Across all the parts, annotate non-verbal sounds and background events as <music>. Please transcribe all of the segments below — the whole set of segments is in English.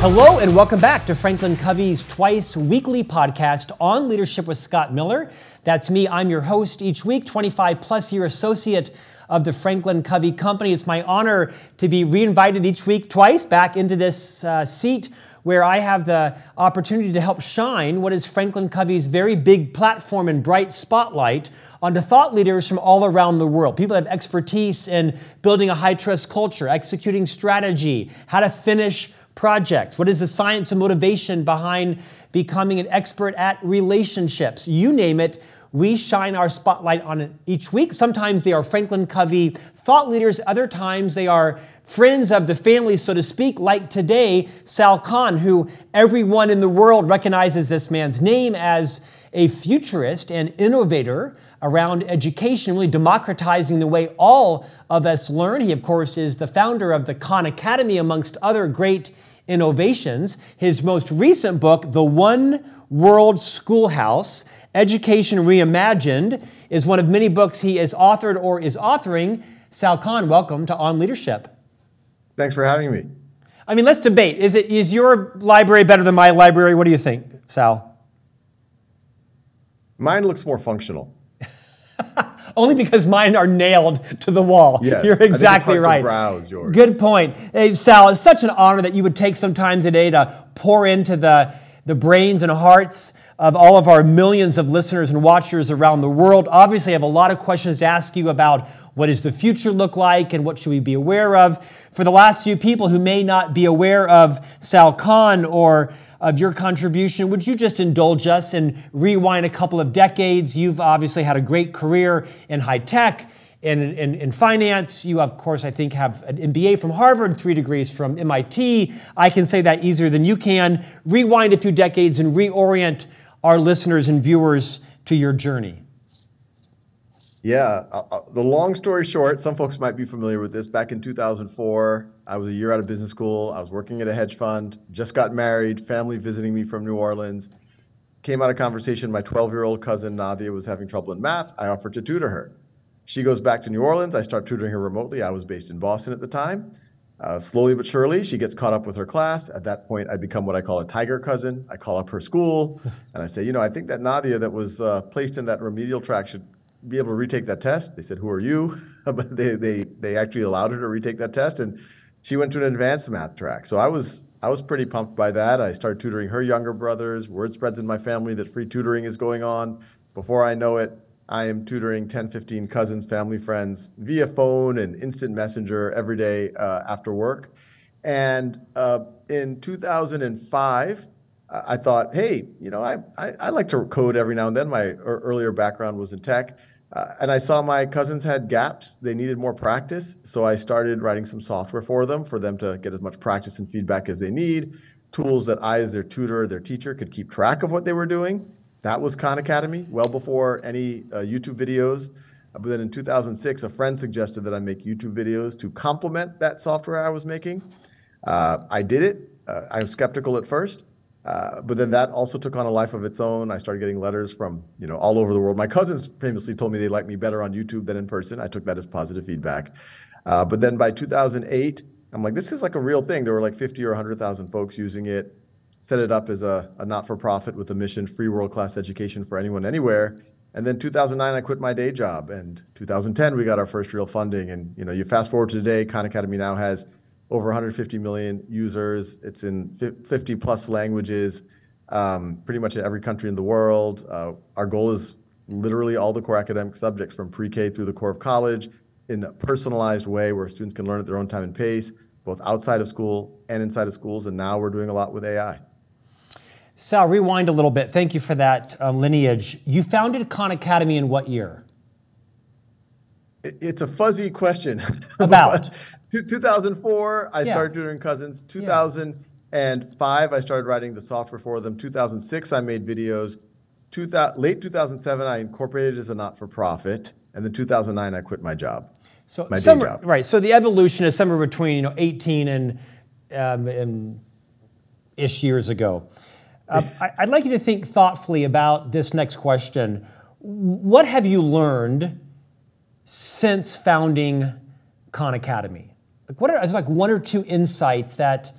Hello, and welcome back to Franklin Covey's twice weekly podcast on leadership with Scott Miller. That's me. I'm your host each week, 25 plus year associate of the Franklin Covey Company. It's my honor to be reinvited each week, twice, back into this uh, seat where I have the opportunity to help shine what is Franklin Covey's very big platform and bright spotlight onto thought leaders from all around the world. People have expertise in building a high trust culture, executing strategy, how to finish projects? What is the science and motivation behind becoming an expert at relationships? You name it, we shine our spotlight on it each week. Sometimes they are Franklin Covey thought leaders, other times they are friends of the family, so to speak, like today, Sal Khan, who everyone in the world recognizes this man's name as a futurist and innovator around education, really democratizing the way all of us learn. He, of course, is the founder of the Khan Academy, amongst other great innovations. His most recent book, The One World Schoolhouse Education Reimagined, is one of many books he has authored or is authoring. Sal Khan, welcome to On Leadership. Thanks for having me. I mean, let's debate. Is, it, is your library better than my library? What do you think, Sal? Mine looks more functional. Only because mine are nailed to the wall. Yes, You're exactly right. browse yours. Good point. Hey, Sal, it's such an honor that you would take some time today to pour into the, the brains and hearts of all of our millions of listeners and watchers around the world. Obviously, I have a lot of questions to ask you about what does the future look like and what should we be aware of. For the last few people who may not be aware of Sal Khan or of your contribution. Would you just indulge us and rewind a couple of decades? You've obviously had a great career in high tech. In, in, in, finance, you of course, I think, have an MBA from Harvard, three degrees from MIT. I can say that easier than you can. Rewind a few decades and reorient our listeners and viewers to your journey. Yeah, uh, uh, the long story short, some folks might be familiar with this. Back in 2004, I was a year out of business school. I was working at a hedge fund, just got married, family visiting me from New Orleans. Came out of conversation, my 12 year old cousin Nadia was having trouble in math. I offered to tutor her. She goes back to New Orleans. I start tutoring her remotely. I was based in Boston at the time. Uh, slowly but surely, she gets caught up with her class. At that point, I become what I call a tiger cousin. I call up her school <laughs> and I say, you know, I think that Nadia that was uh, placed in that remedial track should be able to retake that test. They said, "Who are you?" <laughs> but they they they actually allowed her to retake that test, and she went to an advanced math track. So I was I was pretty pumped by that. I started tutoring her younger brothers. Word spreads in my family that free tutoring is going on. Before I know it, I am tutoring 10, 15 cousins, family, friends via phone and instant messenger every day uh, after work. And uh, in 2005, I thought, hey, you know, I, I, I, like to code every now and then. My earlier background was in tech. Uh, and I saw my cousins had gaps. They needed more practice. So I started writing some software for them, for them to get as much practice and feedback as they need. Tools that I, as their tutor, their teacher, could keep track of what they were doing. That was Khan Academy, well before any uh, YouTube videos. Uh, but then in 2006, a friend suggested that I make YouTube videos to complement that software I was making. Uh, I did it. Uh, I was skeptical at first. Uh, but then that also took on a life of its own. I started getting letters from you know all over the world. My cousins famously told me they liked me better on YouTube than in person. I took that as positive feedback. Uh, but then by 2008, I'm like, this is like a real thing. There were like 50 or 100,000 folks using it. Set it up as a, a not-for-profit with a mission: free world-class education for anyone, anywhere. And then 2009, I quit my day job. And 2010, we got our first real funding. And you know, you fast forward to today, Khan Academy now has over 150 million users. It's in 50 plus languages, um, pretty much in every country in the world. Uh, our goal is literally all the core academic subjects from pre-K through the core of college in a personalized way where students can learn at their own time and pace, both outside of school and inside of schools. And now we're doing a lot with AI. Sal, rewind a little bit. Thank you for that uh, lineage. You founded Khan Academy in what year? It's a fuzzy question. <laughs> About? 2004, I yeah. started doing cousins. 2005, I started writing the software for them. 2006, I made videos. 2000, late 2007, I incorporated as a not-for-profit, and then 2009, I quit my job. So my job. right. So the evolution is somewhere between you know 18 and, um, and ish years ago. Um, <laughs> I, would like you to think thoughtfully about this next question. What have you learned since founding Khan Academy? Like what are like one or two insights that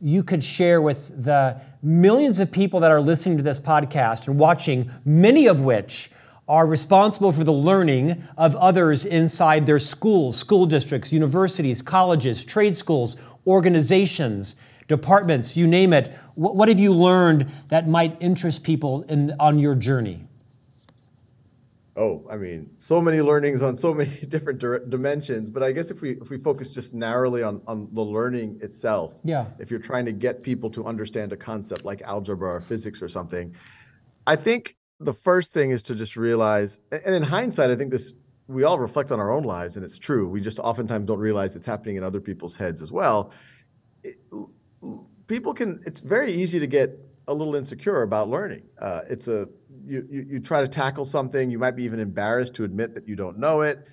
you could share with the millions of people that are listening to this podcast and watching, many of which are responsible for the learning of others inside their schools, school districts, universities, colleges, trade schools, organizations, departments, you name it. What, have you learned that might interest people in, on your journey? Oh, I mean, so many learnings on so many <laughs> different dimensions. But I guess if we if we focus just narrowly on on the learning itself, yeah. If you're trying to get people to understand a concept like algebra or physics or something, I think the first thing is to just realize, and in hindsight, I think this we all reflect on our own lives, and it's true. We just oftentimes don't realize it's happening in other people's heads as well. It, people can. It's very easy to get a little insecure about learning. Uh, it's a you, you, you try to tackle something, you might be even embarrassed to admit that you don't know it.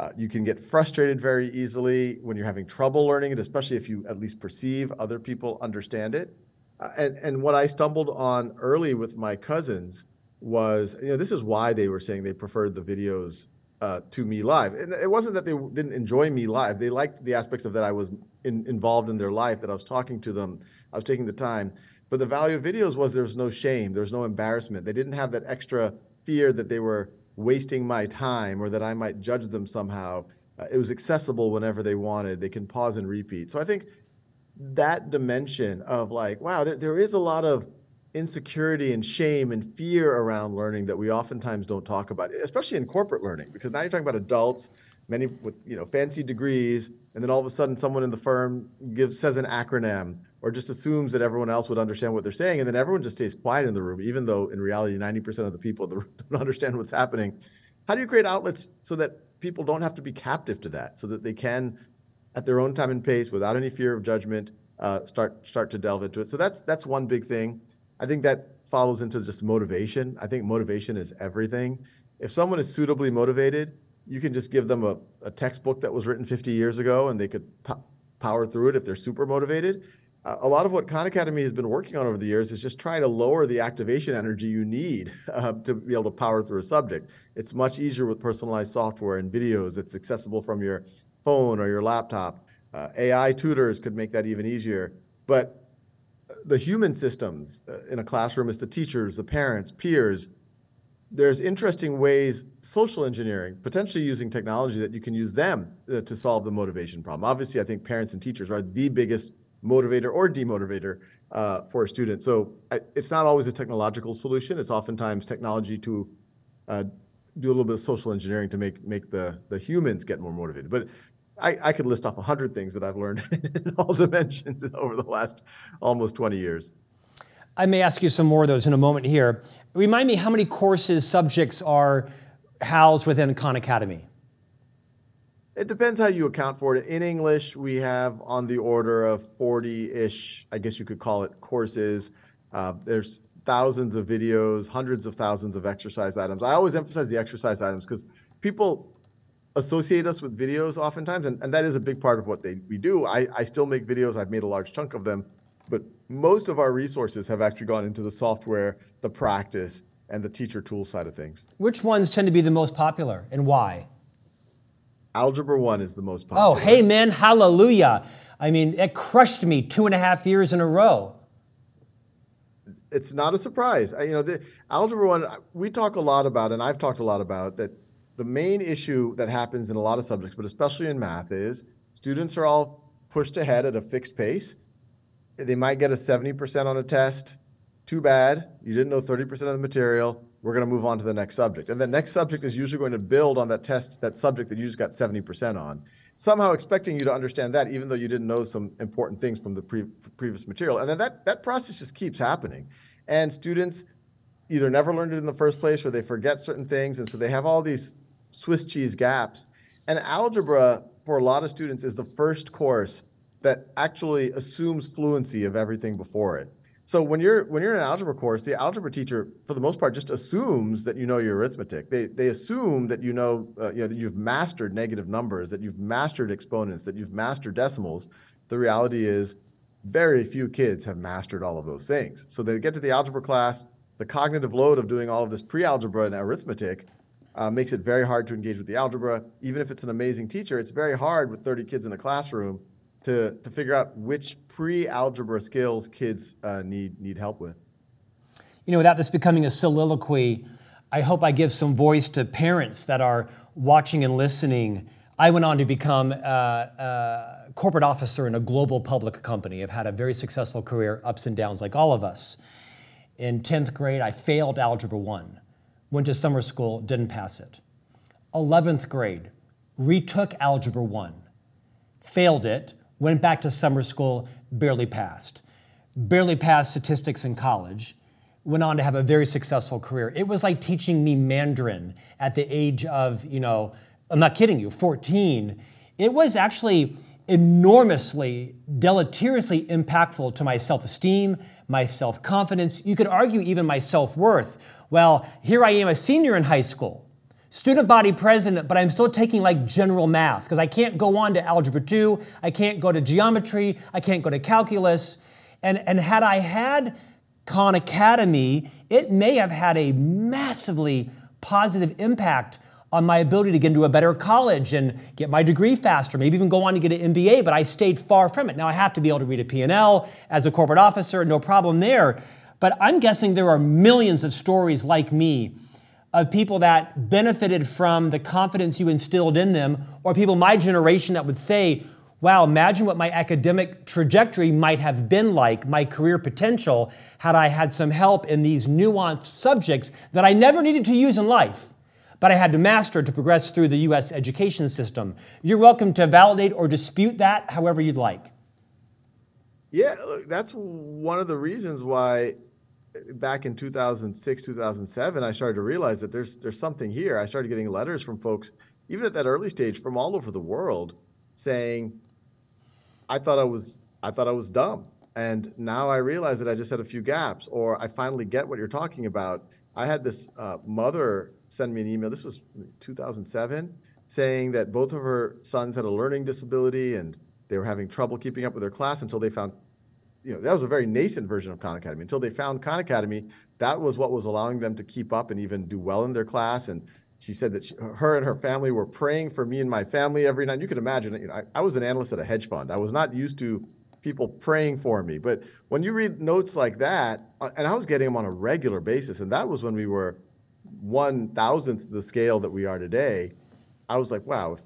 Uh, you can get frustrated very easily when you're having trouble learning it, especially if you at least perceive other people understand it. Uh, and, and what I stumbled on early with my cousins was, you know, this is why they were saying they preferred the videos uh, to me live. And it wasn't that they didn't enjoy me live. They liked the aspects of that I was in, involved in their life, that I was talking to them, I was taking the time. But the value of videos was there was no shame, there was no embarrassment. They didn't have that extra fear that they were wasting my time or that I might judge them somehow. Uh, it was accessible whenever they wanted. They can pause and repeat. So I think that dimension of like, wow, there, there is a lot of insecurity and shame and fear around learning that we oftentimes don't talk about, especially in corporate learning, because now you're talking about adults, many with you know fancy degrees, and then all of a sudden someone in the firm gives says an acronym or just assumes that everyone else would understand what they're saying, and then everyone just stays quiet in the room, even though in reality 90% of the people in the <laughs> room don't understand what's happening. How do you create outlets so that people don't have to be captive to that, so that they can, at their own time and pace, without any fear of judgment, uh, start start to delve into it? So that's that's one big thing. I think that follows into just motivation. I think motivation is everything. If someone is suitably motivated, you can just give them a, a textbook that was written 50 years ago and they could po- power through it if they're super motivated a lot of what Khan Academy has been working on over the years is just trying to lower the activation energy you need <laughs> uh, to be able to power through a subject. It's much easier with personalized software and videos that's accessible from your phone or your laptop. Uh, AI tutors could make that even easier. But the human systems uh, in a classroom is the teachers, the parents, peers. There's interesting ways, social engineering, potentially using technology that you can use them uh, to solve the motivation problem. Obviously, I think parents and teachers are the biggest motivator or demotivator uh, for a student. So it's not always a technological solution. It's oftentimes technology to uh, do a little bit of social engineering to make make the the humans get more motivated. But I, I could list off a hundred things that I've learned <laughs> in all dimensions <laughs> over the last almost 20 years. I may ask you some more of those in a moment here. Remind me how many courses, subjects are housed within Khan Academy? It depends how you account for it. In English, we have on the order of 40 ish, I guess you could call it, courses. Uh, there's thousands of videos, hundreds of thousands of exercise items. I always emphasize the exercise items because people associate us with videos oftentimes, and, and that is a big part of what they, we do. I, I still make videos, I've made a large chunk of them, but most of our resources have actually gone into the software, the practice, and the teacher tool side of things. Which ones tend to be the most popular and why? Algebra 1 is the most popular. Oh, hey, man, hallelujah. I mean, it crushed me two and a half years in a row. It's not a surprise. You know, the Algebra 1, we talk a lot about, and I've talked a lot about, that the main issue that happens in a lot of subjects, but especially in math, is students are all pushed ahead at a fixed pace. They might get a 70% on a test. Too bad. You didn't know 30% of the material we're going to move on to the next subject. And the next subject is usually going to build on that test, that subject that you just got 70% on, somehow expecting you to understand that, even though you didn't know some important things from the pre- previous material. And then that, that process just keeps happening. And students either never learned it in the first place or they forget certain things. And so they have all these Swiss cheese gaps. And algebra, for a lot of students, is the first course that actually assumes fluency of everything before it. So when you're when you're in an algebra course, the algebra teacher, for the most part, just assumes that you know your arithmetic. They they assume that you know uh, you know that you've mastered negative numbers, that you've mastered exponents, that you've mastered decimals. The reality is, very few kids have mastered all of those things. So they get to the algebra class, the cognitive load of doing all of this pre-algebra and arithmetic uh, makes it very hard to engage with the algebra. Even if it's an amazing teacher, it's very hard with 30 kids in a classroom to, to figure out which pre-algebra skills kids uh, need, need help with. You know, without this becoming a soliloquy, I hope I give some voice to parents that are watching and listening. I went on to become a, a corporate officer in a global public company. I've had a very successful career, ups and downs, like all of us. In 10th grade, I failed Algebra 1, went to summer school, didn't pass it. 11th grade, retook Algebra 1, failed it, went back to summer school, barely passed. Barely passed statistics in college, went on to have a very successful career. It was like teaching me Mandarin at the age of, you know, I'm not kidding you, 14. It was actually enormously, deleteriously impactful to my self esteem, my self confidence. You could argue even my self worth. Well, here I am, a senior in high school, student body president, but I'm still taking like general math because I can't go on to Algebra 2, I can't go to geometry, I can't go to calculus. And, and had I had Khan Academy, it may have had a massively positive impact on my ability to get into a better college and get my degree faster, maybe even go on to get an MBA, but I stayed far from it. Now I have to be able to read a P&L as a corporate officer, no problem there. But I'm guessing there are millions of stories like me of people that benefited from the confidence you instilled in them, or people my generation that would say, wow, imagine what my academic trajectory might have been like, my career potential, had I had some help in these nuanced subjects that I never needed to use in life, but I had to master to progress through the US education system. You're welcome to validate or dispute that however you'd like. Yeah, look, that's one of the reasons why back in 2006, 2007, I started to realize that there's there's something here. I started getting letters from folks, even at that early stage, from all over the world, saying, "I thought I was I thought I was dumb, and now I realize that I just had a few gaps, or I finally get what you're talking about." I had this uh, mother send me an email. This was 2007, saying that both of her sons had a learning disability and they were having trouble keeping up with their class until they found you know, that was a very nascent version of Khan Academy. Until they found Khan Academy, that was what was allowing them to keep up and even do well in their class. And she said that she, her and her family were praying for me and my family every night. You can imagine, you know, I, I was an analyst at a hedge fund. I was not used to people praying for me. But when you read notes like that, uh, and I was getting them on a regular basis, and that was when we were one thousandth the scale that we are today. I was like, wow, if,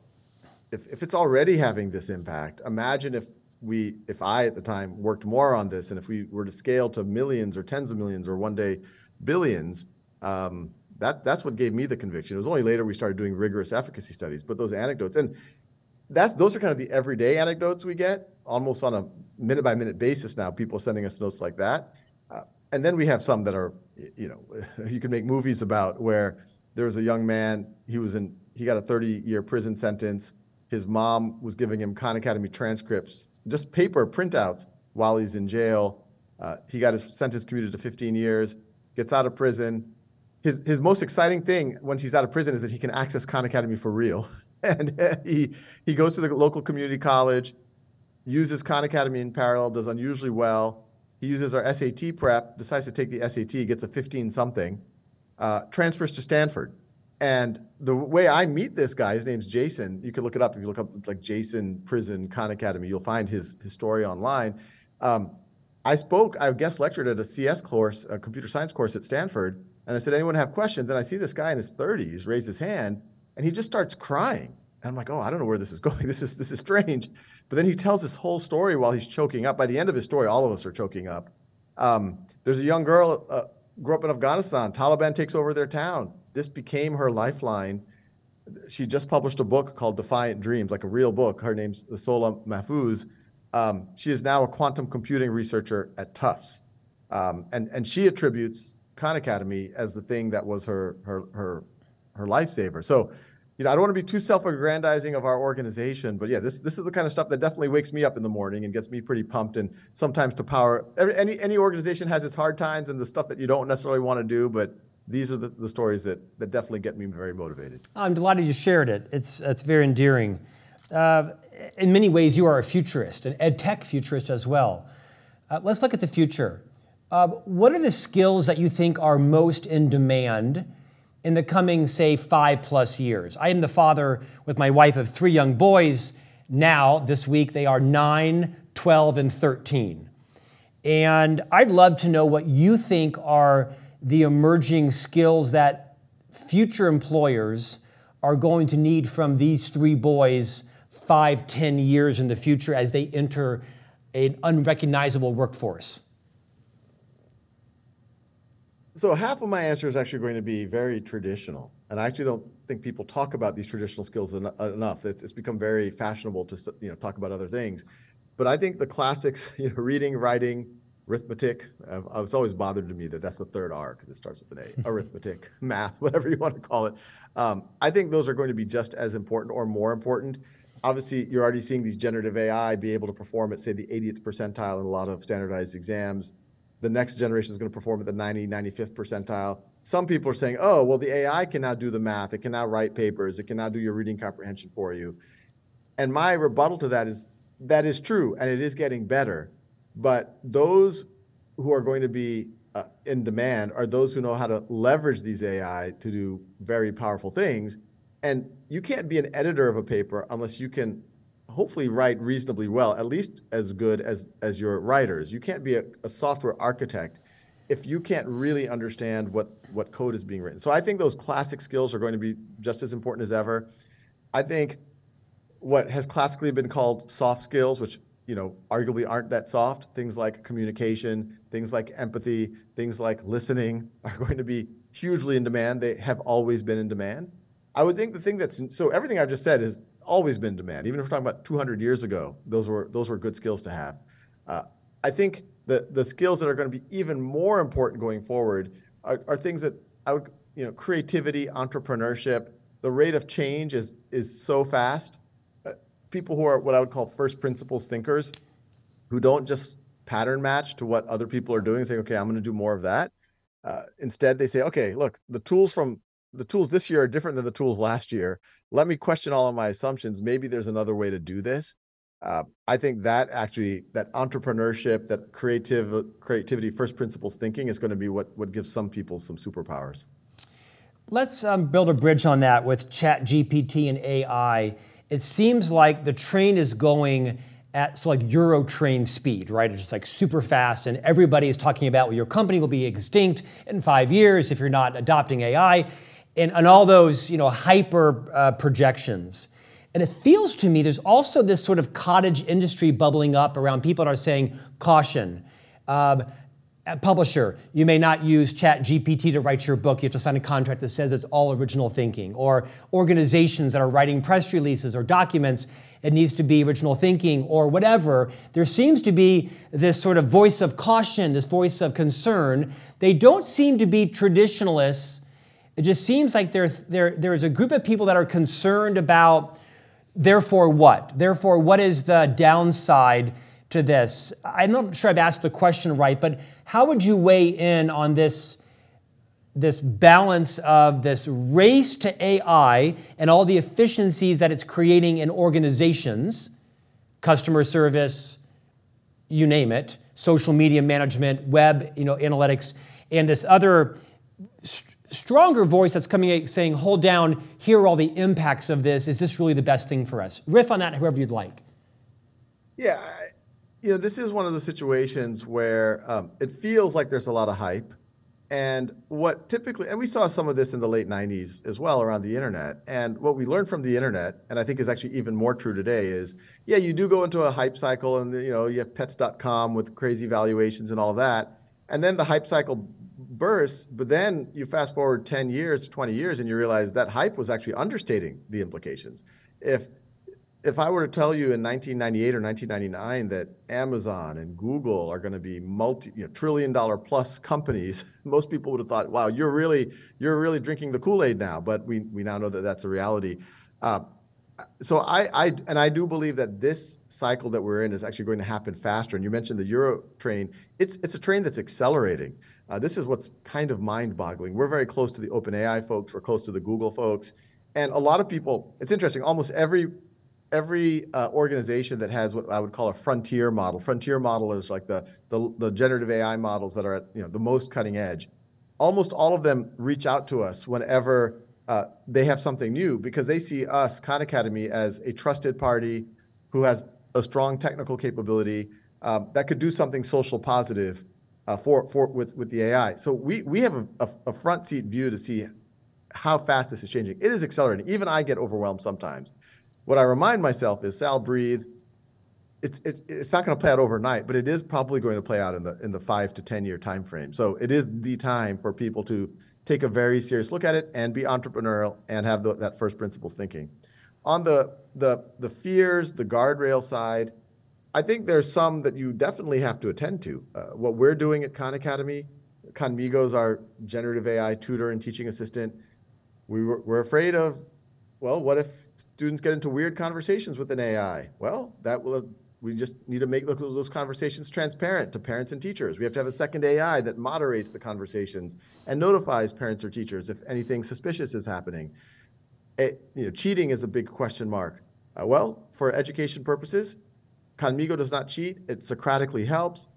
if, if it's already having this impact, imagine if we, if I at the time worked more on this, and if we were to scale to millions or tens of millions or one day billions, um, that that's what gave me the conviction. It was only later we started doing rigorous efficacy studies, but those anecdotes and that's those are kind of the everyday anecdotes we get almost on a minute by minute basis now. People sending us notes like that, uh, and then we have some that are you know <laughs> you can make movies about where there was a young man he was in he got a 30 year prison sentence. His mom was giving him Khan Academy transcripts just paper printouts while he's in jail. Uh, he got his sentence commuted to 15 years, gets out of prison. His, his most exciting thing once he's out of prison is that he can access Khan Academy for real. <laughs> and he, he goes to the local community college, uses Khan Academy in parallel, does unusually well. He uses our SAT prep, decides to take the SAT, gets a 15 something, uh, transfers to Stanford, and the way I meet this guy, his name's Jason. You can look it up if you look up like Jason Prison Khan Academy. You'll find his his story online. Um, I spoke. I guest lectured at a CS course, a computer science course at Stanford, and I said, "Anyone have questions?" And I see this guy in his 30s raise his hand, and he just starts crying. And I'm like, "Oh, I don't know where this is going. <laughs> This is this is strange." But then he tells this whole story while he's choking up. By the end of his story, all of us are choking up. Um, there's a young girl uh, grew up in Afghanistan. Taliban takes over their town this became her lifeline. She just published a book called Defiant Dreams, like a real book. Her name's Sola Mahfouz. Um, she is now a quantum computing researcher at Tufts. Um, and, and she attributes Khan Academy as the thing that was her, her, her, her lifesaver. So, you know, I don't want to be too self-aggrandizing of our organization, but yeah, this this is the kind of stuff that definitely wakes me up in the morning and gets me pretty pumped. And sometimes to power any any organization has its hard times and the stuff that you don't necessarily want to do, but these are the, the stories that, that definitely get me very motivated. I'm delighted you shared it. It's, it's very endearing. Uh, in many ways, you are a futurist, an ed tech futurist as well. Uh, let's look at the future. Uh, what are the skills that you think are most in demand in the coming, say, five plus years? I am the father with my wife of three young boys, Now, this week, they are 9, 12, and 13. And I'd love to know what you think are the emerging skills that future employers are going to need from these three boys five, ten years in the future as they enter an unrecognizable workforce? So half of my answer is actually going to be very traditional, and I actually don't think people talk about these traditional skills en- enough. It's, it's, become very fashionable to you know talk about other things, but I think the classics, <laughs> you know, reading, writing, arithmetic. Uh, it's always bothered to me that that's the third R because it starts with an A. <laughs> arithmetic, math, whatever you want to call it. Um, I think those are going to be just as important or more important. Obviously, you're already seeing these generative AI be able to perform at, say, the 80th percentile in a lot of standardized exams the next generation is going to perform at the 90, 95th percentile. Some people are saying, oh, well, the AI can now do the math. It can now write papers. It can now do your reading comprehension for you. And my rebuttal to that is that is true, and it is getting better. But those who are going to be uh, in demand are those who know how to leverage these AI to do very powerful things. And you can't be an editor of a paper unless you can hopefully write reasonably well, at least as good as, as your writers. You can't be a, a, software architect if you can't really understand what, what code is being written. So I think those classic skills are going to be just as important as ever. I think what has classically been called soft skills, which you know arguably aren't that soft, things like communication, things like empathy, things like listening <laughs> are going to be hugely in demand. They have always been in demand. I would think the thing that's so everything I've just said is always been in demand. Even if we're talking about 200 years ago, those were those were good skills to have. Uh, I think the the skills that are going to be even more important going forward are, are things that I would you know creativity, entrepreneurship. The rate of change is is so fast. People who are what I would call first principles thinkers, who don't just pattern match to what other people are doing and say, okay, I'm going to do more of that. Uh, instead, they say, okay, look, the tools from the tools this year are different than the tools last year. Let me question all of my assumptions. Maybe there's another way to do this. Uh, I think that actually that entrepreneurship, that creative creativity, first principles thinking is going to be what what gives some people some superpowers. Let's um, build a bridge on that with Chat GPT and AI. It seems like the train is going at so like Euro train speed, right? It's just like super fast, and everybody is talking about well, your company will be extinct in five years if you're not adopting AI and, and all those you know hyper uh, projections. And it feels to me there's also this sort of cottage industry bubbling up around people that are saying caution. Um, publisher, you may not use Chat GPT to write your book. You have to sign a contract that says it's all original thinking. Or organizations that are writing press releases or documents, it needs to be original thinking or whatever. There seems to be this sort of voice of caution, this voice of concern. They don't seem to be traditionalists it just seems like there, there, there is a group of people that are concerned about, therefore, what? Therefore, what is the downside to this? I'm not sure I've asked the question right, but how would you weigh in on this, this balance of this race to AI and all the efficiencies that it's creating in organizations, customer service, you name it, social media management, web you know, analytics, and this other stronger voice that's coming out saying, hold down, here are all the impacts of this. Is this really the best thing for us? Riff on that, whoever you'd like. Yeah, you know, this is one of the situations where um, it feels like there's a lot of hype. And what typically, and we saw some of this in the late 90s as well around the internet. And what we learned from the internet, and I think is actually even more true today, is yeah, you do go into a hype cycle and, you know, you have pets.com with crazy valuations and all of that. And then the hype cycle bursts. but then you fast forward 10 years, 20 years, and you realize that hype was actually understating the implications. If if I were to tell you in 1998 or 1999 that Amazon and Google are going to be multi, you know, trillion dollar plus companies, <laughs> most people would have thought, "Wow, you're really you're really drinking the Kool Aid now." But we we now know that that's a reality. Uh, so I, I and I do believe that this cycle that we're in is actually going to happen faster. And you mentioned the Euro train; it's it's a train that's accelerating. Uh, this is what's kind of mind-boggling. We're very close to the OpenAI folks. We're close to the Google folks, and a lot of people. It's interesting. Almost every every uh, organization that has what I would call a frontier model. Frontier model is like the, the the generative AI models that are at you know the most cutting edge. Almost all of them reach out to us whenever uh, they have something new because they see us, Khan Academy, as a trusted party, who has a strong technical capability um, that could do something social positive uh, for, for with, with the AI. So we, we have a, a, a front seat view to see how fast this is changing. It is accelerating. Even I get overwhelmed sometimes. What I remind myself is, Sal, breathe. It's, it's, it's not going to play out overnight, but it is probably going to play out in the in the five to ten year time frame. So it is the time for people to take a very serious look at it and be entrepreneurial and have the, that first principles thinking. On the the the fears, the guardrail side, I think there's some that you definitely have to attend to. Uh, what we're doing at Khan Academy, Khanmigo is our generative AI tutor and teaching assistant. We were, we're afraid of, well, what if students get into weird conversations with an AI? Well, that will we just need to make those conversations transparent to parents and teachers. We have to have a second AI that moderates the conversations and notifies parents or teachers if anything suspicious is happening. It, you know, cheating is a big question mark. Uh, well, for education purposes, Khanmigo does not cheat. It Socratically helps.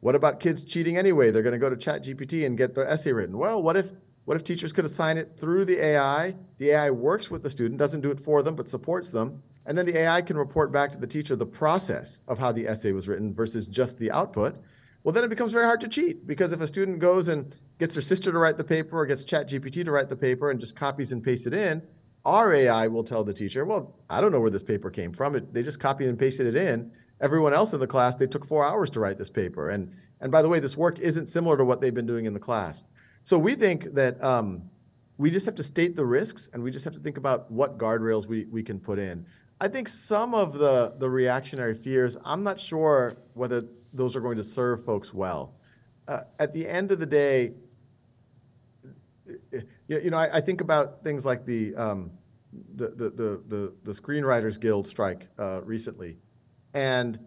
What about kids cheating anyway? They're going to go to ChatGPT and get their essay written. Well, what if what if teachers could assign it through the AI? The AI works with the student, doesn't do it for them, but supports them. And then the AI can report back to the teacher the process of how the essay was written versus just the output. Well, then it becomes very hard to cheat because if a student goes and gets their sister to write the paper or gets ChatGPT to write the paper and just copies and pastes it in, our AI will tell the teacher, well, I don't know where this paper came from. It, they just copied and pasted it in. Everyone else in the class, they took four hours to write this paper. And, and by the way, this work isn't similar to what they've been doing in the class. So we think that um, we just have to state the risks and we just have to think about what guardrails we, we can put in. I think some of the, the reactionary fears, I'm not sure whether those are going to serve folks well. Uh, at the end of the day, you, know, I, I, think about things like the, um, the, the, the, the, Screenwriters Guild strike uh, recently. And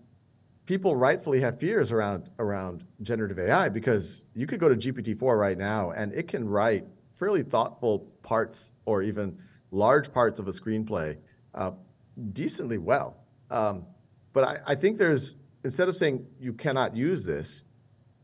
people rightfully have fears around, around generative AI because you could go to GPT-4 right now and it can write fairly thoughtful parts or even large parts of a screenplay uh, decently well. Um, but I, I, think there's instead of saying you cannot use this,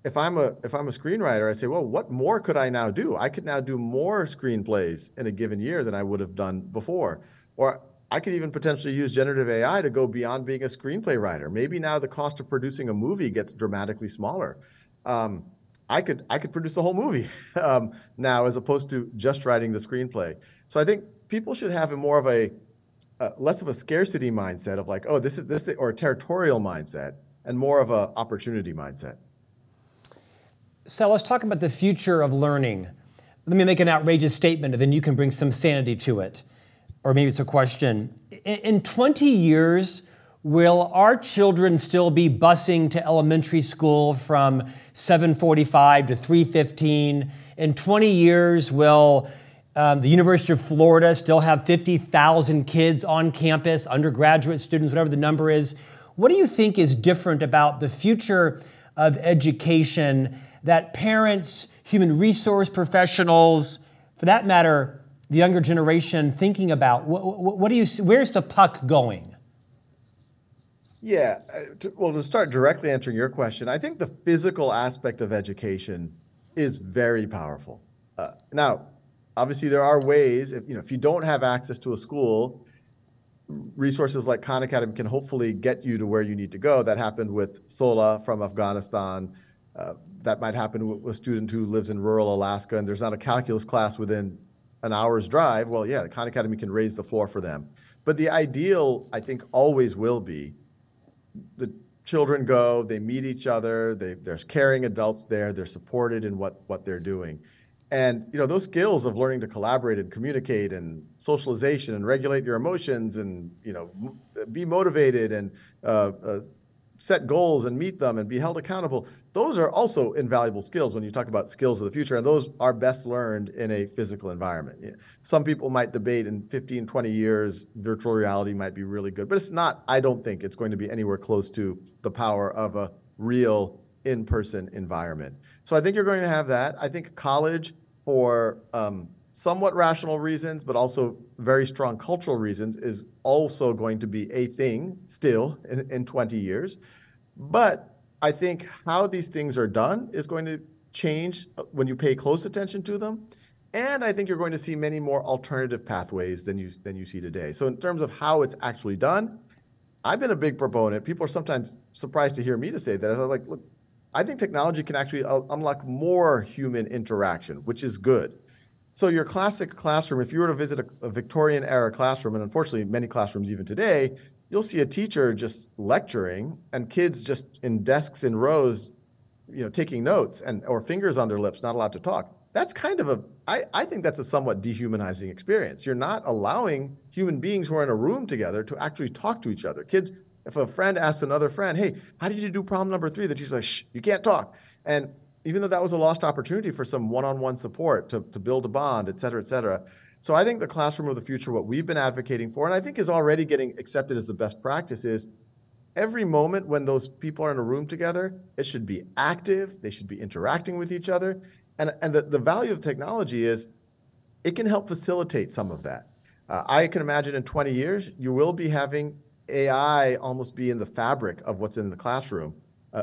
if I'm a if I'm a screenwriter, I say, well, what more could I now do? I could now do more screenplays in a given year than I would have done before, or I could even potentially use generative AI to go beyond being a screenplay writer. Maybe now the cost of producing a movie gets dramatically smaller. Um, I could I could produce a whole movie <laughs> um, now as opposed to just writing the screenplay. So I think people should have a more of a uh, less of a scarcity mindset of like, oh, this is this, or a territorial mindset, and more of a opportunity mindset. So let's talk about the future of learning. Let me make an outrageous statement, and then you can bring some sanity to it. Or maybe it's a question. In 20 years, will our children still be busing to elementary school from 7:45 to 3:15? In 20 years, will um, the University of Florida still have 50,000 kids on campus, undergraduate students, whatever the number is. What do you think is different about the future of education that parents, human resource professionals, for that matter, the younger generation thinking about? What, what, do you? Where's the puck going? Yeah, uh, well, to start directly answering your question, I think the physical aspect of education is very powerful. Uh, now, obviously there are ways if you know if you don't have access to a school resources like khan academy can hopefully get you to where you need to go that happened with sola from afghanistan uh, that might happen with a student who lives in rural alaska and there's not a calculus class within an hour's drive well yeah the khan academy can raise the floor for them. But the ideal i think always will be the children go they meet each other they, there's caring adults there they're supported in what, what they're doing. And you know those skills of learning to collaborate and communicate and socialization and regulate your emotions and you know be motivated and uh, uh, set goals and meet them and be held accountable those are also invaluable skills when you talk about skills of the future and those are best learned in a physical environment. Some people might debate in 15 20 years virtual reality might be really good but it's not i don't think it's going to be anywhere close to the power of a real in-person environment. So I think you're going to have that. I think college, for um, somewhat rational reasons, but also very strong cultural reasons, is also going to be a thing still in, in 20 years. But I think how these things are done is going to change uh, when you pay close attention to them. And I think you're going to see many more alternative pathways than you, than you see today. So, in terms of how it's actually done, I've been a big proponent. People are sometimes surprised to hear me to say that. I'm like, look, I think technology can actually uh, unlock more human interaction, which is good. So your classic classroom, if you were to visit a, a Victorian era classroom, and unfortunately many classrooms even today, you'll see a teacher just lecturing and kids just in desks in rows, you know, taking notes and or fingers on their lips, not allowed to talk. That's kind of a I, I think that's a somewhat dehumanizing experience. You're not allowing human beings who are in a room together to actually talk to each other. Kids, if a friend asks another friend, hey, how did you do problem number three? The teacher's like, shh, you can't talk. And even though that was a lost opportunity for some one-on-one support to, to build a bond, et cetera, et cetera. So I think the classroom of the future, what we've been advocating for, and I think is already getting accepted as the best practice is every moment when those people are in a room together, it should be active, they should be interacting with each other. And, and the, the value of technology is it can help facilitate some of that. Uh, I can imagine in 20 years, you will be having AI almost be in the fabric of what's in the classroom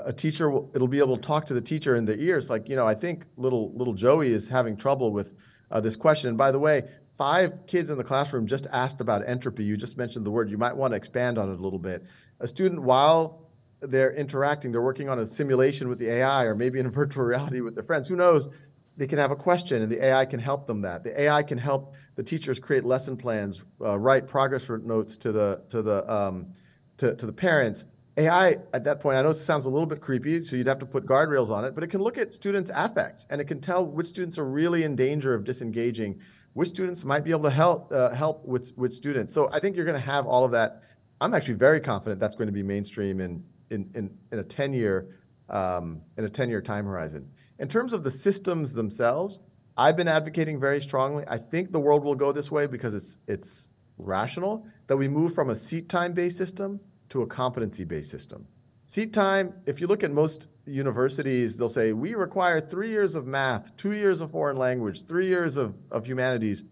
a teacher will, it'll be able to talk to the teacher in the ears like you know i think little little joey is having trouble with uh, this question. And by the way five kids in the classroom just asked about entropy. You just mentioned the word. You might want to expand on it a little bit. A student while they're interacting they're working on a simulation with the ai or maybe in <laughs> virtual reality with their friends who knows? They can have a question and the ai can help them that. The ai can help the teachers create lesson plans uh, write progress notes to the to the um, to, to the parents AI at that point, I know this sounds a little bit creepy, so you'd have to put guardrails on it, but it can look at students' affects and it can tell which students are really in danger of disengaging, which students might be able to help uh, help with with students. So I think you're going to have all of that. I'm actually very confident that's going to be mainstream in in in, in a 10 year um, in a 10 year time horizon. In terms of the systems themselves, I've been advocating very strongly. I think the world will go this way because it's it's rational that we move from a seat time based system to a competency-based system. Seat time, if you look at most universities, they'll say, we require three years of math, two years of foreign language, three years of, of humanities.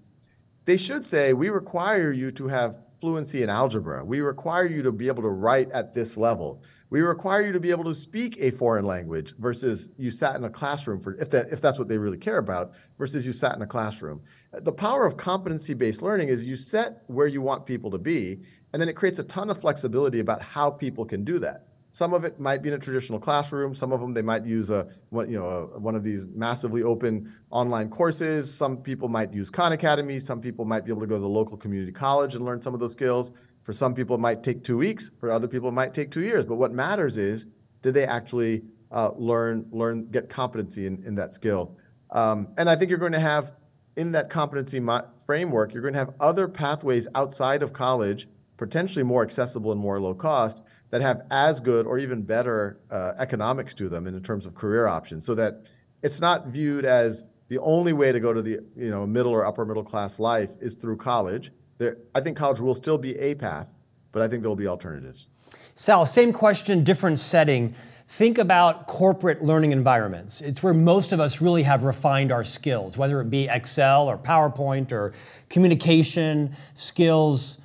They should say, we require you to have fluency in algebra. We require you to be able to write at this level. We require you to be able to speak a foreign language versus you sat in a classroom for if that if that's what they really care about versus you sat in a classroom. The power of competency-based learning is you set where you want people to be and then it creates a ton of flexibility about how people can do that. Some of it might be in a traditional classroom. Some of them they might use a you know a, one of these massively open online courses. Some people might use Khan Academy. Some people might be able to go to the local community college and learn some of those skills. For some people, it might take two weeks. For other people, it might take two years. But what matters is, did they actually uh, learn learn get competency in, in that skill? Um, and I think you're going to have in that competency mo- framework, you're going to have other pathways outside of college potentially more accessible and more low cost that have as good or even better uh, economics to them in terms of career options. So that it's not viewed as the only way to go to the you know middle or upper middle class life is through college. There, i think college will still be a path but i think there will be alternatives. Sal same question different setting. Think about corporate learning environments. It's where most of us really have refined our skills whether it be excel or powerpoint or communication skills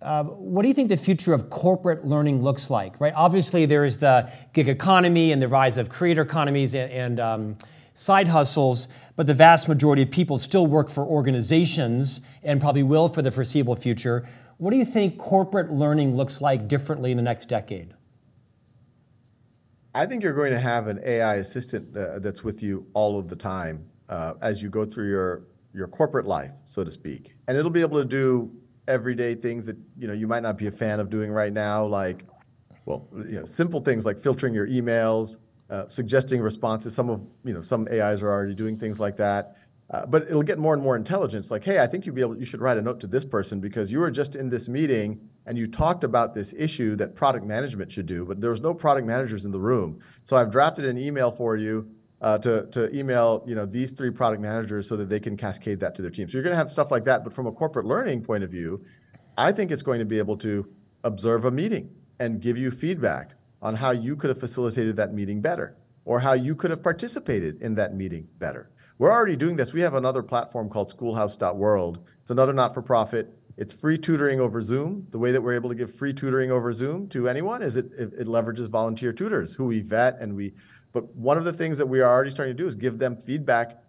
uh, what do you think the future of corporate learning looks like? Right, obviously there is the gig economy and the rise of creator economies and, and um, side hustles, but the vast majority of people still work for organizations and probably will for the foreseeable future. What do you think corporate learning looks like differently in the next decade? I think you're going to have an AI assistant uh, that's with you all of the time uh, as you go through your your corporate life, so to speak, and it'll be able to do everyday things that you know you might not be a fan of doing right now, like well, you know, simple things like filtering your emails, uh, suggesting responses. Some of you know some AIs are already doing things like that. Uh, but it'll get more and more intelligence. Like, hey, I think you'd be able, you should write a note to this person because you were just in this meeting and you talked about this issue that product management should do, but there was no product managers in the room. So I've drafted an email for you Uh, to, to email you know these three product managers so that they can cascade that to their team. So you're going to have stuff like that. But from a corporate learning point of view, I think it's going to be able to observe a meeting and give you feedback on how you could have facilitated that meeting better or how you could have participated in that meeting better. We're already doing this. We have another platform called schoolhouse.world. It's another not for profit. It's free tutoring over Zoom. The way that we're able to give free tutoring over Zoom to anyone is it, it, it leverages volunteer tutors who we vet and we but one of the things that we are already starting to do is give them feedback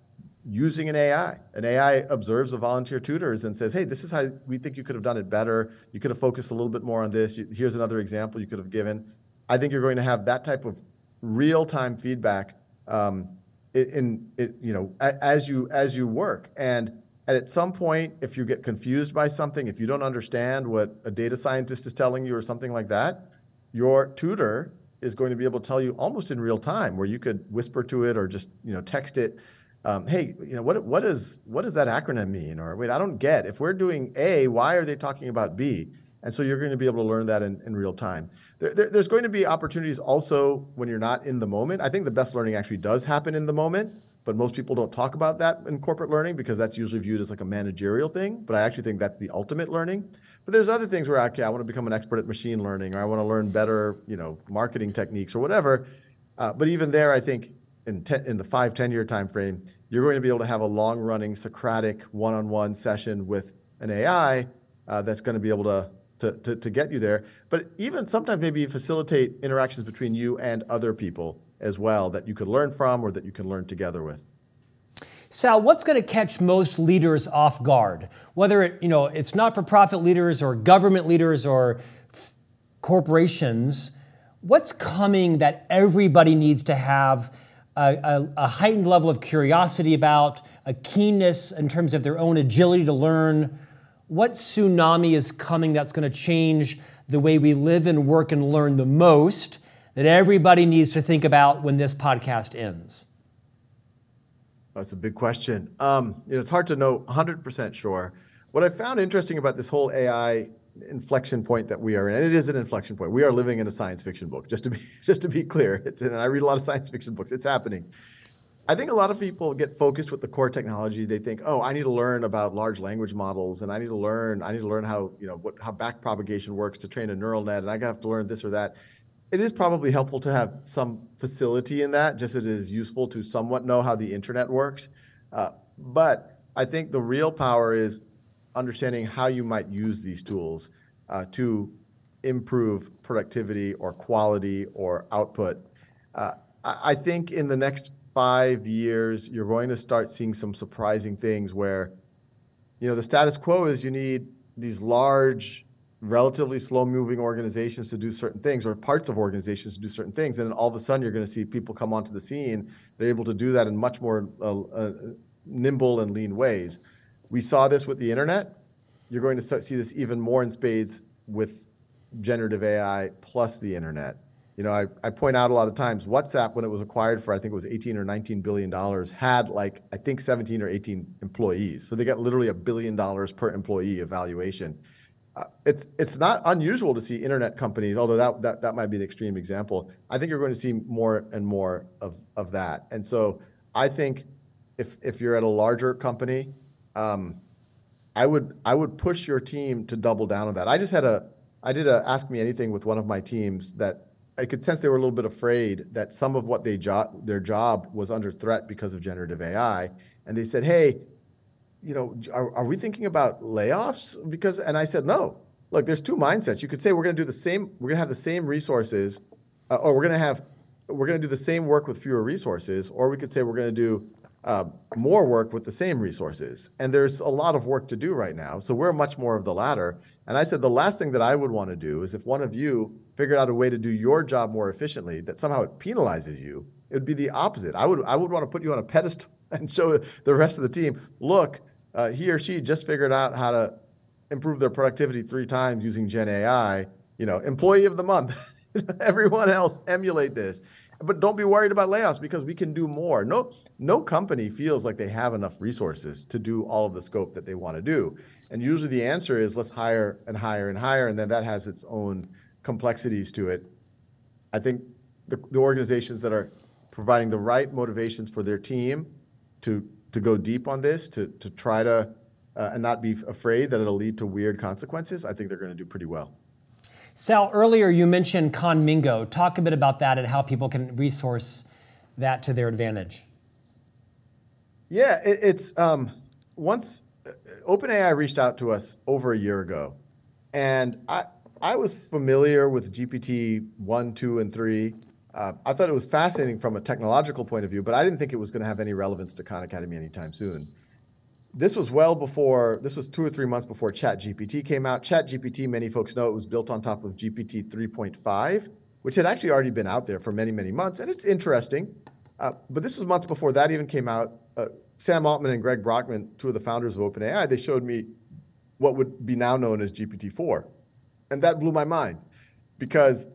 using an AI. An AI observes the volunteer tutors and says, hey, this is how we think you could have done it better. You could have focused a little bit more on this. Here's another example you could have given. I think you're going to have that type of real-time feedback um, in, in, you know as you as you work and at some point if you get confused by something if you don't understand what a data scientist is telling you or something like that your tutor is going to be able to tell you almost in real time where you could whisper to it or just you know text it um, hey you know what what is what does that acronym mean or wait i don't get if we're doing a why are they talking about b and so you're going to be able to learn that in, in real time there, there, there's going to be opportunities also when you're not in the moment. I think the best learning actually does happen in the moment, but most people don't talk about that in corporate learning because that's usually viewed as like a managerial thing. But I actually think that's the ultimate learning. But there's other things where okay, I want to become an expert at machine learning, or I want to learn better, you know, marketing techniques or whatever. Uh, but even there, I think in, ten, in the five, 10 year time frame, you're going to be able to have a long running Socratic one on one session with an AI uh, that's going to be able to to, to, to get you there. But even sometimes maybe facilitate interactions between you and other people as well that you could learn from or that you can learn together with. Sal, what's going to catch most leaders off guard? Whether it, you know, it's not-for-profit leaders or government leaders or f- corporations, what's coming that everybody needs to have a, a, a heightened level of curiosity about, a keenness in terms of their own agility to learn? what tsunami is coming that's going to change the way we live and work and learn the most that everybody needs to think about when this podcast ends? That's a big question. Um, you know, it's hard to know 100% sure. What I found interesting about this whole AI inflection point that we are in, and it is an inflection point. We are living in a science fiction book. Just to be <laughs> just to be clear, it's and I read a lot of science fiction books. It's happening. I think a lot of people get focused with the core technology. They think, oh, I need to learn about large language models, and I need to learn, I need to learn how you know what, how back propagation works to train a neural net, and I have to learn this or that. It is probably helpful to have some facility in that, just as it is useful to somewhat know how the internet works. Uh, but I think the real power is understanding how you might use these tools uh, to improve productivity or quality or output. Uh, I think in the next five years, you're going to start seeing some surprising things where, you know, the status quo is you need these large, relatively slow moving organizations to do certain things or parts of organizations to do certain things. And then all of a sudden, you're going to see people come onto the scene. They're able to do that in much more uh, uh, nimble and lean ways. We saw this with the internet. You're going to see this even more in spades with generative AI plus the internet. You know, I, I point out a lot of times WhatsApp, when it was acquired for, I think it was 18 or 19 billion dollars, had like, I think 17 or 18 employees. So they got literally a billion dollars per employee evaluation. Uh, it's, it's not unusual to see internet companies, although that, that, that might be an extreme example. I think you're going to see more and more of, of that. And so I think if, if you're at a larger company, um, I would I would push your team to double down on that. I just had a I did a ask me anything with one of my teams that I could sense they were a little bit afraid that some of what they jo- their job was under threat because of generative AI, and they said, "Hey, you know, are, are we thinking about layoffs?" Because, and I said, "No. Look, there's two mindsets. You could say we're going to do the same. We're going to have the same resources, uh, or we're going to have we're going to do the same work with fewer resources, or we could say we're going to do uh, more work with the same resources. And there's a lot of work to do right now. So we're much more of the latter. And I said the last thing that I would want to do is if one of you figured out a way to do your job more efficiently, that somehow it penalizes you, it would be the opposite. I would I would want to put you on a pedestal <laughs> and show the rest of the team, look, uh, he or she just figured out how to improve their productivity three times using Gen AI. You know, employee of the month. <laughs> Everyone else emulate this. But don't be worried about layoffs because we can do more. No, no company feels like they have enough resources to do all of the scope that they want to do. And usually the answer is let's hire and hire and hire, and then that has its own complexities to it. I think the, the organizations that are providing the right motivations for their team to to go deep on this, to to try to uh, and not be afraid that it'll lead to weird consequences, I think they're going to do pretty well. Sal, earlier you mentioned Khanmigo. Talk a bit about that and how people can resource that to their advantage. Yeah, it, it's um, once uh, OpenAI reached out to us over a year ago, and I I was familiar with GPT one, two, and three, I thought it was fascinating from a technological point of view, but I didn't think it was going to have any relevance to Khan Academy anytime soon. This was well before, this was two or three months before ChatGPT came out. ChatGPT, many folks know it was built on top of GPT 3.5, which had actually already been out there for many, many months. And it's interesting. Uh, but this was months before that even came out. Uh, Sam Altman and Greg Brockman, two of the founders of OpenAI, they showed me what would be now known as GPT-4. And that blew my mind because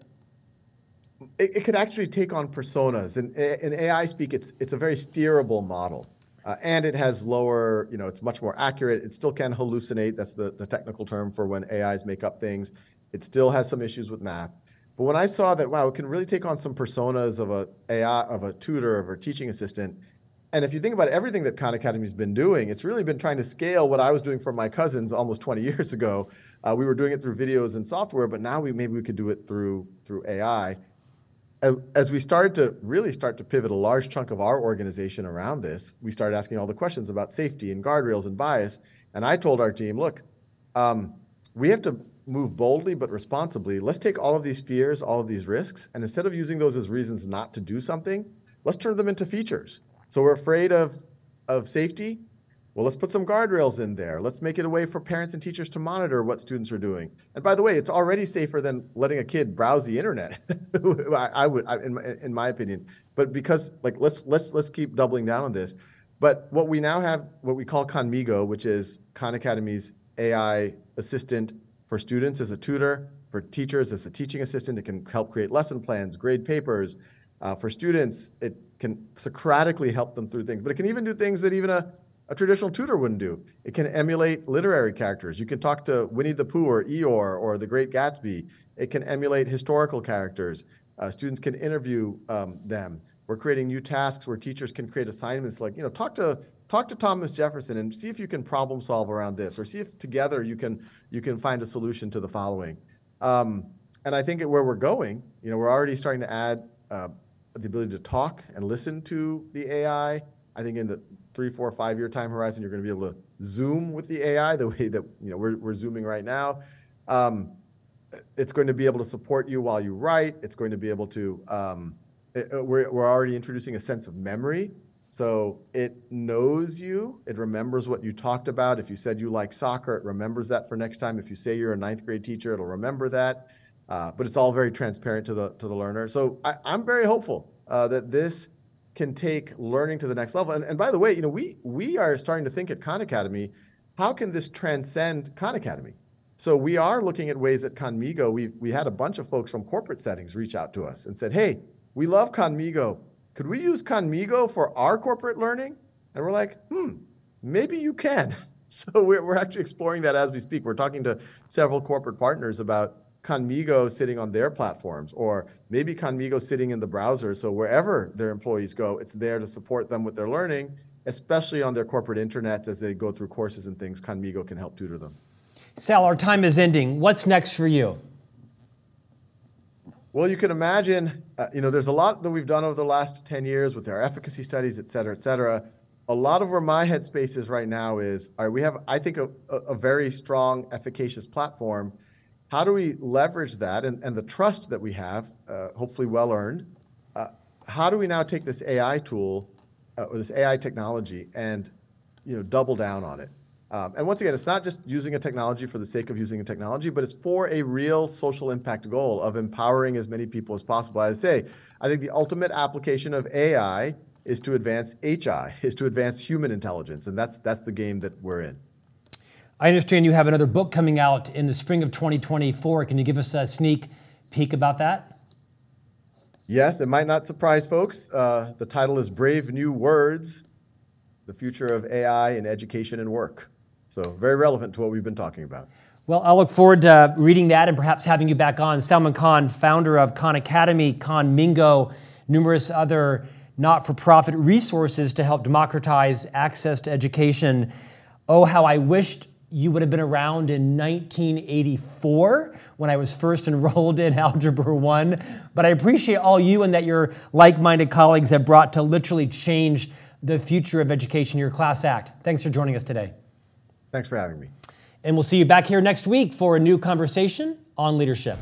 it, it could actually take on personas. And in AI speak, it's, it's a very steerable model. Uh, and it has lower, you know, it's much more accurate. It still can hallucinate. That's the, the technical term for when AIs make up things. It still has some issues with math. But when I saw that, wow, it can really take on some personas of a AI, of a tutor, of a teaching assistant, and if you think about everything that Khan Academy's been doing, it's really been trying to scale what I was doing for my cousins almost 20 years ago. Uh, we were doing it through videos and software, but now we maybe we could do it through through AI. As we started to really start to pivot a large chunk of our organization around this, we started asking all the questions about safety and guardrails and bias. And I told our team, look, um, we have to move boldly but responsibly. Let's take all of these fears, all of these risks, and instead of using those as reasons not to do something, let's turn them into features. So we're afraid of, of safety. Well, let's put some guardrails in there. Let's make it a way for parents and teachers to monitor what students are doing. And by the way, it's already safer than letting a kid browse the internet. <laughs> I, I, would, I, in, my, in my opinion. But because, like, let's let's let's keep doubling down on this. But what we now have, what we call Khanmigo, which is Khan Academy's AI assistant for students as a tutor, for teachers as a teaching assistant. It can help create lesson plans, grade papers. Uh, for students, it can Socratically help them through things, but it can even do things that even a, a traditional tutor wouldn't do. It can emulate literary characters. You can talk to Winnie the Pooh or Eeyore or The Great Gatsby. It can emulate historical characters. Uh, students can interview um, them. We're creating new tasks where teachers can create assignments like, you know, talk to talk to Thomas Jefferson and see if you can problem solve around this, or see if together you can you can find a solution to the following. Um, and I think where we're going, you know, we're already starting to add uh, the ability to talk and listen to the AI. I think in the three, four, five year time horizon, you're going to be able to zoom with the AI the way that you know we're, we're zooming right now. Um, it's going to be able to support you while you write. It's going to be able to. Um, it, we're, we're already introducing a sense of memory. So it knows you. It remembers what you talked about. If you said you like soccer, it remembers that for next time. If you say you're a ninth grade teacher, it'll remember that. Uh, but it's all very transparent to the to the learner. So I, am very hopeful uh, that this can take learning to the next level. And, and by the way, you know, we we are starting to think at Khan Academy, how can this transcend Khan Academy? So we are looking at ways at Khanmigo. We we had a bunch of folks from corporate settings reach out to us and said, "Hey, we love Khanmigo. Could we use Khanmigo for our corporate learning?" And we're like, "Hmm, maybe you can." <laughs> So we're, we're actually exploring that as we speak. We're talking to several corporate partners about Khanmigo sitting on their platforms, or maybe Khanmigo sitting in the browser. So wherever their employees go, it's there to support them with their learning, especially on their corporate internet as they go through courses and things. Khanmigo can help tutor them. Sal, our time is ending. What's next for you? Well, you can imagine, uh, you know, there's a lot that we've done over the last 10 years with our efficacy studies, et cetera, et cetera. A lot of where my headspace is right now is, all right, we have, I think, a, a very strong, efficacious platform how do we leverage that and, and the trust that we have, uh, hopefully well earned? Uh, how do we now take this AI tool uh, or this AI technology and you know double down on it? Um, and once again, it's not just using a technology for the sake of using a technology, but it's for a real social impact goal of empowering as many people as possible. As I say, I think the ultimate application of AI is to advance HI, is to advance human intelligence, and that's that's the game that we're in. I understand you have another book coming out in the spring of 2024. Can you give us a sneak peek about that? Yes, it might not surprise folks. Uh, the title is Brave New Words The Future of AI in Education and Work. So, very relevant to what we've been talking about. Well, I look forward to reading that and perhaps having you back on. Salman Khan, founder of Khan Academy, Khanmigo, numerous other not for profit resources to help democratize access to education. Oh, how I wished you would have been around in 1984 when I was first <laughs> enrolled in Algebra 1. But I appreciate all you and that your like minded colleagues have brought to literally change the future of education, your class act. Thanks for joining us today. Thanks for having me. And we'll see you back here next week for a new conversation on leadership.